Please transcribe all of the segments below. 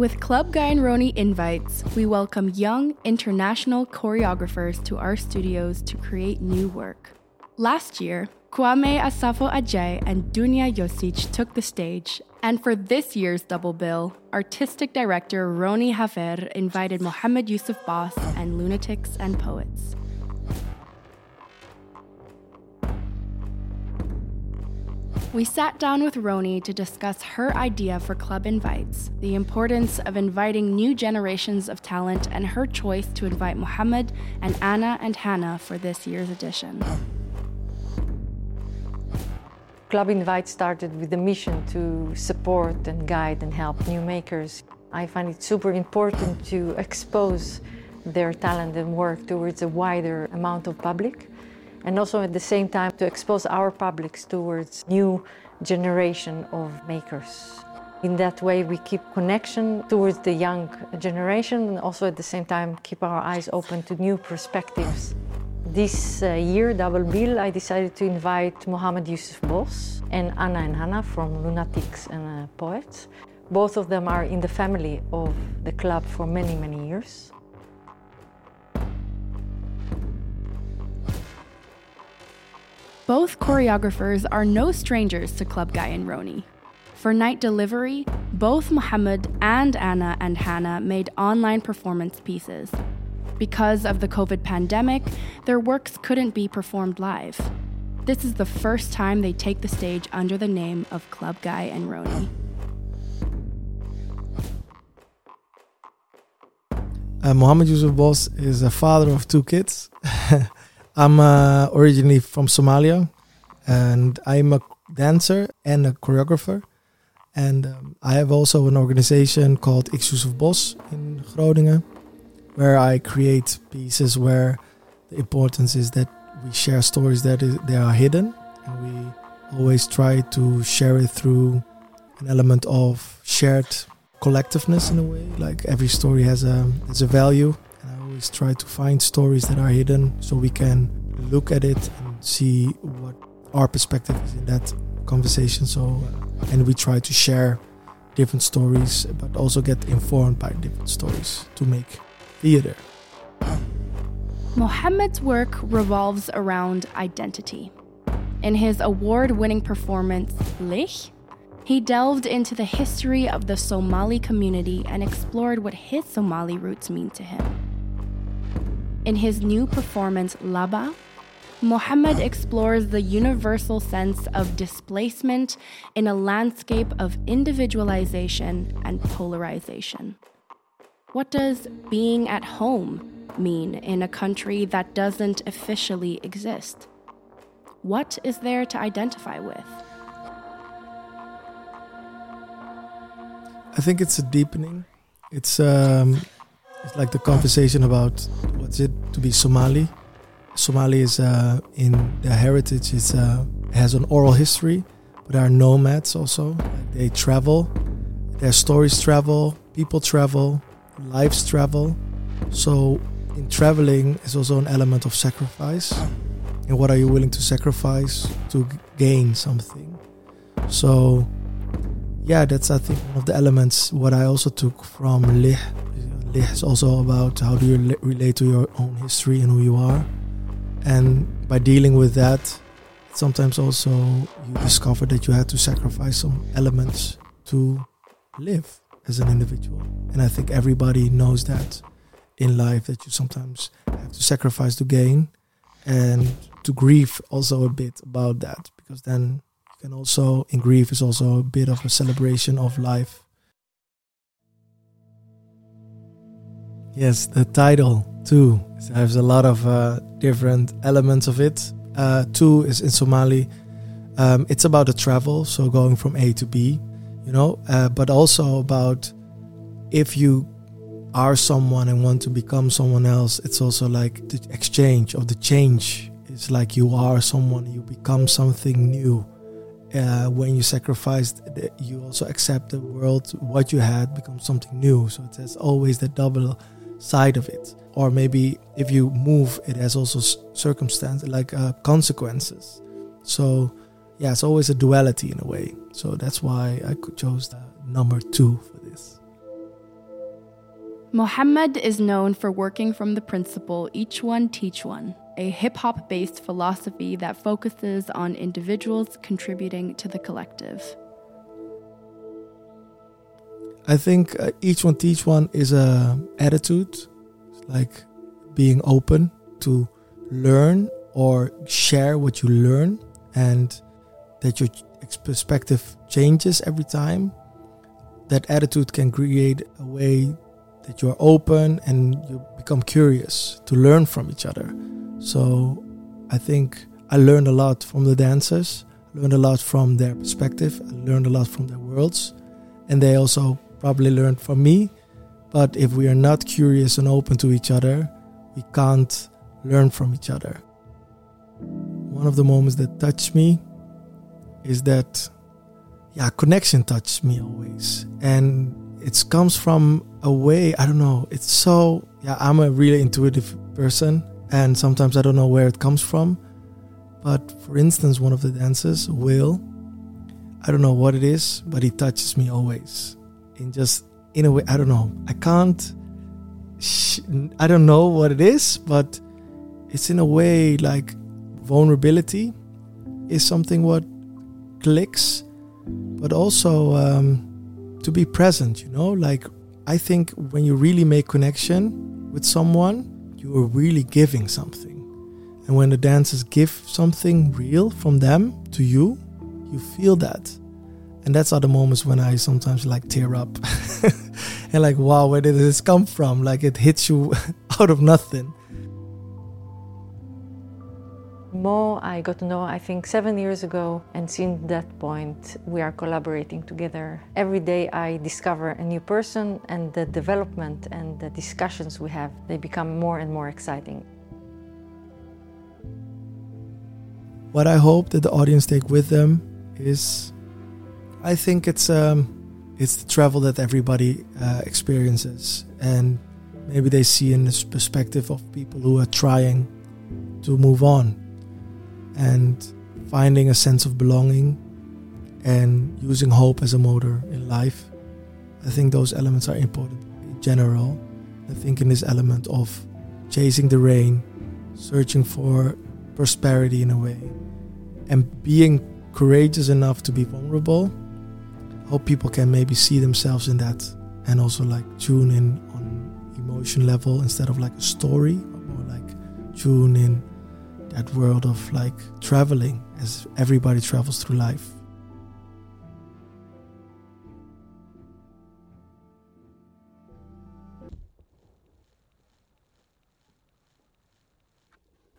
With Club Guy and Roni invites, we welcome young international choreographers to our studios to create new work. Last year, Kwame Asafo-Adjei and Dunja Jocic took the stage, and for this year's double bill, artistic director Roni Haver invited Mohammed Yusuf Boss and Lunatics and Poets. We sat down with Roni to discuss her idea for Club Invites, the importance of inviting new generations of talent, and her choice to invite Mohammed and Anna and Hannah for this year's edition. Club Invite started with the mission to support and guide and help new makers. I find it super important to expose their talent and work towards a wider amount of public and also at the same time to expose our publics towards new generation of makers. In that way, we keep connection towards the young generation and also at the same time keep our eyes open to new perspectives. This uh, year, Double Bill, I decided to invite Mohammed Yusuf Bos and Anna and Hannah from Lunatics and uh, Poets. Both of them are in the family of the club for many, many years. Both choreographers are no strangers to Club Guy and Roni. For night delivery, both Mohammed and Anna and Hannah made online performance pieces. Because of the COVID pandemic, their works couldn't be performed live. This is the first time they take the stage under the name of Club Guy and Roni. Uh, Mohammed Yusuf Bos is a father of two kids. I'm uh, originally from Somalia, and I'm a dancer and a choreographer. And um, I have also an organization called Yusuf Bos in Groningen, where I create pieces where the importance is that we share stories that is, they are hidden, and we always try to share it through an element of shared collectiveness in a way. Like every story has a has a value, always try to find stories that are hidden so we can look at it and see what our perspective is in that conversation. So, and we try to share different stories, but also get informed by different stories to make theater. Mohammed's work revolves around identity. In his award winning performance, Lix, he delved into the history of the Somali community and explored what his Somali roots mean to him. In his new performance, Laba, Mohammed explores the universal sense of displacement in a landscape of individualization and polarization. What does being at home mean in a country that doesn't officially exist? What is there to identify with? I think it's a deepening. It's um, it's like the conversation about what's it to be Somali. Somali is uh, in their heritage. It uh, has an oral history, but there are nomads also. They travel, their stories travel, people travel, lives travel. So in traveling is also an element of sacrifice. And what are you willing to sacrifice to gain something? So yeah, that's I think one of the elements. What I also took from Lix it's also about how do you relate to your own history and who you are. And by dealing with that, sometimes also you discover that you had to sacrifice some elements to live as an individual. And I think everybody knows that in life that you sometimes have to sacrifice to gain and to grieve also a bit about that because then you can also in grief is also a bit of a celebration of life Yes, the title too has a lot of uh, different elements of it. Uh, two is in Somali. Um, it's about the travel, so going from A to B, you know, uh, but also about if you are someone and want to become someone else, it's also like the exchange of the change. It's like you are someone, you become something new. Uh, when you sacrifice, you also accept the world, what you had becomes something new. So it has always that double side of it. Or maybe if you move it has also circumstances like uh, consequences. So yeah it's always a duality in a way. So that's why i chose the number two for this. Mohammed is known for working from the principle each one teach one, a hip hop based philosophy that focuses on individuals contributing to the collective. I think uh, each one teach one is a attitude, it's like being open to learn or share what you learn, and that your perspective changes every time. That attitude can create a way that you're open and you become curious to learn from each other. So I think I learned a lot from the dancers, learned a lot from their perspective, I learned a lot from their worlds, and they also probably learned from me. But if we are not curious and open to each other, we can't learn from each other. One of the moments that touched me is that, yeah, connection touched me always. And it comes from a way i don't know it's so yeah i'm a really intuitive person and sometimes i don't know where it comes from but for instance one of the dancers will i don't know what it is but he touches me always in just in a way i don't know i can't sh- i don't know what it is but it's in a way like vulnerability is something what clicks but also um, to be present, you know? Like, I think when you really make connection with someone, you are really giving something. And when the dancers give something real from them to you, you feel that. And that's other moments when I sometimes like tear up and like, wow, where did this come from? Like it hits you out of nothing. Mo, I got to know, I think, seven years ago, and since that point, we are collaborating together. Every day, I discover a new person, and the development and the discussions we have, they become more and more exciting. What I hope that the audience take with them is, I think it's um, it's the travel that everybody uh, experiences, and maybe they see in this perspective of people who are trying to move on and finding a sense of belonging and using hope as a motor in life. I think those elements are important in general. I think in this element of chasing the rain, searching for prosperity in a way, and being courageous enough to be vulnerable, hope people can maybe see themselves in that and also like tune in on emotion level instead of like a story, more like tune in that world of like traveling as everybody travels through life.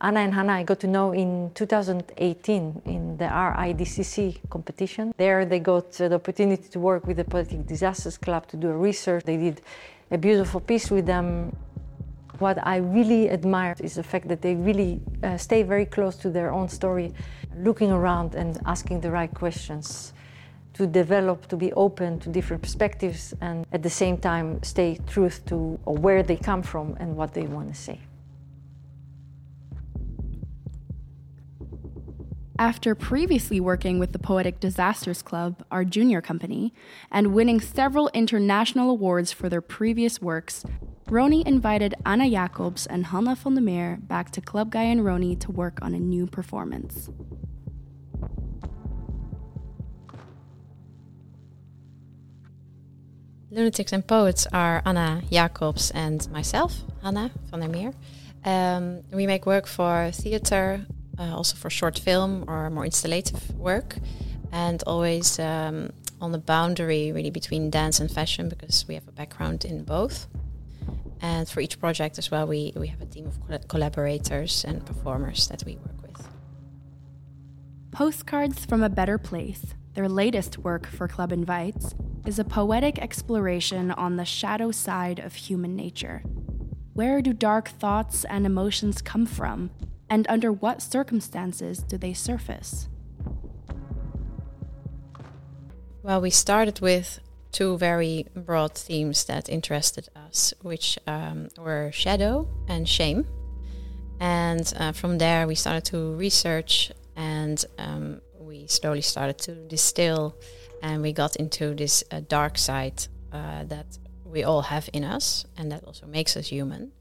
Anna and Hannah I got to know in 2018 in the RIDCC competition. There they got the opportunity to work with the Poetic Disasters Club to do a research. They did a beautiful piece with them what I really admire is the fact that they really uh, stay very close to their own story, looking around and asking the right questions to develop, to be open to different perspectives, and at the same time stay truth to where they come from and what they want to say. After previously working with the Poetic Disasters Club, our junior company, and winning several international awards for their previous works, Roni invited Anna Jacobs and Hanna van der Meer back to Club Guy and Roni to work on a new performance. Lunatics and Poets are Anna Jacobs and myself, Hanna van der Meer. Um, we make work for theater, uh, also for short film or more installative work, and always um, on the boundary really between dance and fashion because we have a background in both. And for each project as well, we, we have a team of collaborators and performers that we work with. Postcards from a Better Place, their latest work for Club Invites, is a poetic exploration on the shadow side of human nature. Where do dark thoughts and emotions come from, and under what circumstances do they surface? Well, we started with two very broad themes that interested us, which um, were shadow and shame. And uh, from there, we started to research and um, we slowly started to distill and we got into this uh, dark side uh, that we all have in us, and that also makes us human,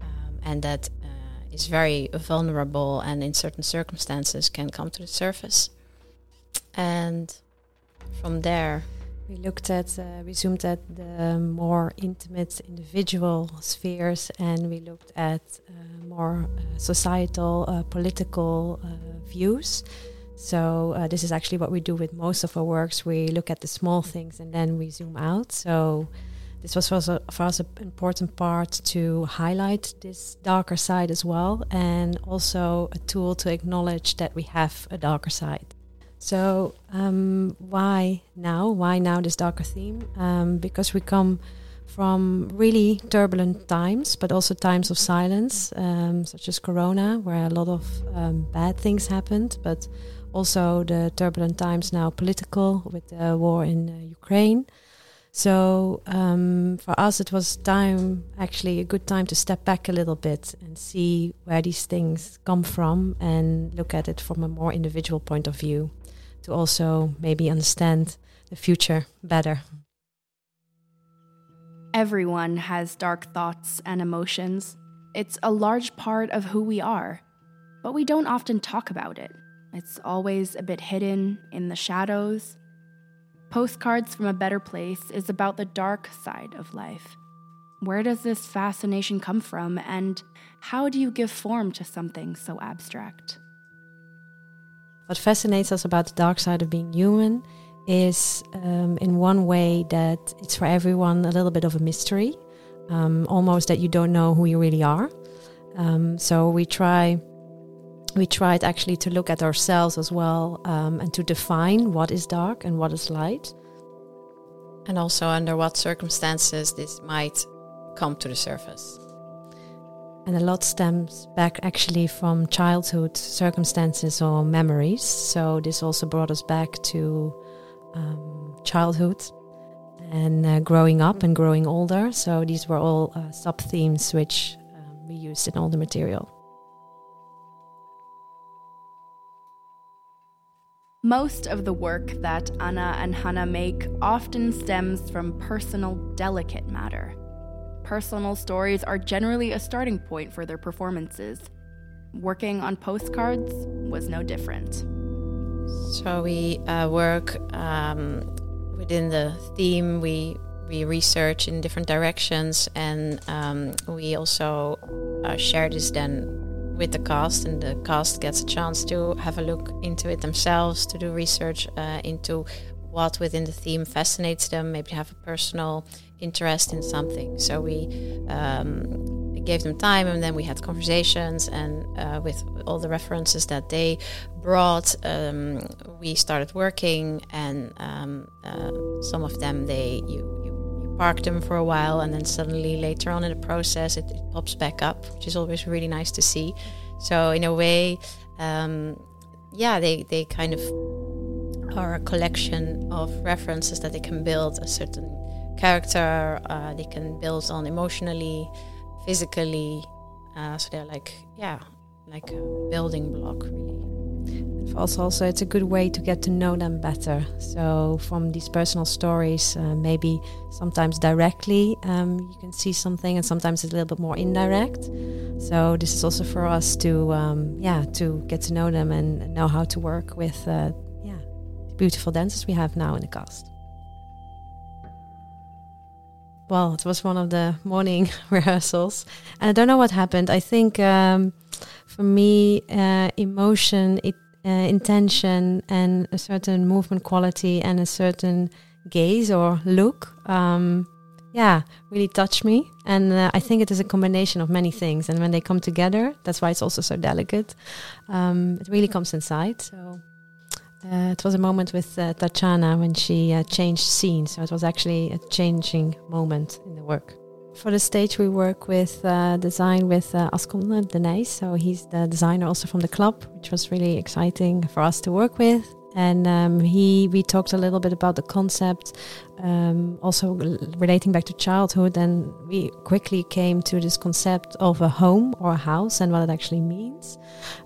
um, and that uh, is very vulnerable, and in certain circumstances can come to the surface. And from there, we looked at, uh, we zoomed at the more intimate individual spheres, and we looked at uh, more uh, societal, uh, political uh, views. So uh, this is actually what we do with most of our works. We look at the small things and then we zoom out. So this was also for us an important part to highlight this darker side as well, and also a tool to acknowledge that we have a darker side. So um, why now? Why now this darker theme? Um, because we come from really turbulent times, but also times of silence, um, such as Corona, where a lot of um, bad things happened, but also the turbulent times now political with the war in uh, Ukraine. So um, for us, it was time, actually, a good time to step back a little bit and see where these things come from and look at it from a more individual point of view to also maybe understand the future better. Everyone has dark thoughts and emotions. It's a large part of who we are, but we don't often talk about it. It's always a bit hidden in the shadows. Postcards from a Better Place is about the dark side of life. Where does this fascination come from, and how do you give form to something so abstract? What fascinates us about the dark side of being human is, um, in one way, that it's for everyone a little bit of a mystery, um, almost that you don't know who you really are. Um, so we try we tried actually to look at ourselves as well um, and to define what is dark and what is light. And also under what circumstances this might come to the surface. And a lot stems back actually from childhood circumstances or memories. So this also brought us back to um, childhood and uh, growing up and growing older. So these were all uh, sub themes which um, we used in all the material. Most of the work that Anna and Hannah make often stems from personal, delicate matter. Personal stories are generally a starting point for their performances. Working on postcards was no different. So we uh, work um, within the theme. We we research in different directions, and um, we also uh, share this then with the cast, and the cast gets a chance to have a look into it themselves, to do research uh, into what within the theme fascinates them, maybe have a personal interest in something. So we um, gave them time, and then we had conversations, and uh, with all the references that they brought, um, we started working, and um, uh, some of them they you, park them for a while and then suddenly later on in the process it, it pops back up which is always really nice to see. So in a way um, yeah they, they kind of are a collection of references that they can build a certain character uh, they can build on emotionally physically uh, so they're like yeah like a building block really also, also, it's a good way to get to know them better. So, from these personal stories, uh, maybe sometimes directly um, you can see something, and sometimes it's a little bit more indirect. So, this is also for us to, um, yeah, to get to know them and know how to work with, uh, yeah, the beautiful dancers we have now in the cast. Well, it was one of the morning rehearsals, and I don't know what happened. I think um, for me, uh, emotion it uh, intention and a certain movement quality and a certain gaze or look um, yeah really touch me. And uh, i think it is a combination of many things. And when they come together that's why it's also so delicate. Um, it really comes inside. So uh, it was a moment with uh, Tatjana when she uh, changed scenes so it was actually a changing moment in the work for the stage, we work with uh, design with uh, Ascon. So he's the designer also from the club, which was really exciting for us to work with. and um, he we talked a little bit about the concept, um, also relating back to childhood, and we quickly came to this concept of a home or a house and what it actually means.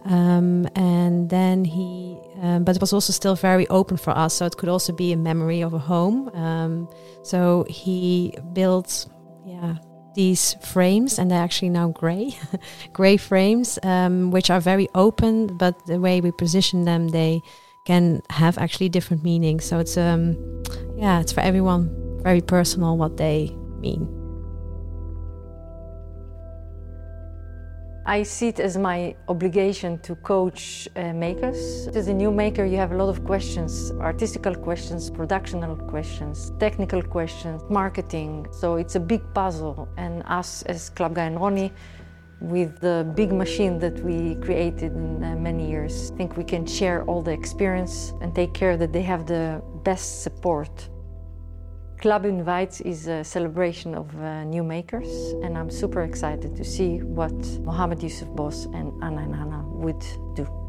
Um, and then he, um, but it was also still very open for us, so it could also be a memory of a home. Um, so he built, yeah, these frames, and they're actually now gray, gray frames, um, which are very open. But the way we position them, they can have actually different meanings. So it's um, yeah, it's for everyone very personal what they mean. I see it as my obligation to coach uh, makers. As a new maker, you have a lot of questions artistical questions, productional questions, technical questions, marketing. So it's a big puzzle. And us, as Club Guy and Roni, with the big machine that we created in uh, many years, I think we can share all the experience and take care that they have the best support Club Invites is a celebration of uh, new makers, and I'm super excited to see what Mohamed Yusuf Bos and Anna Hannah would do.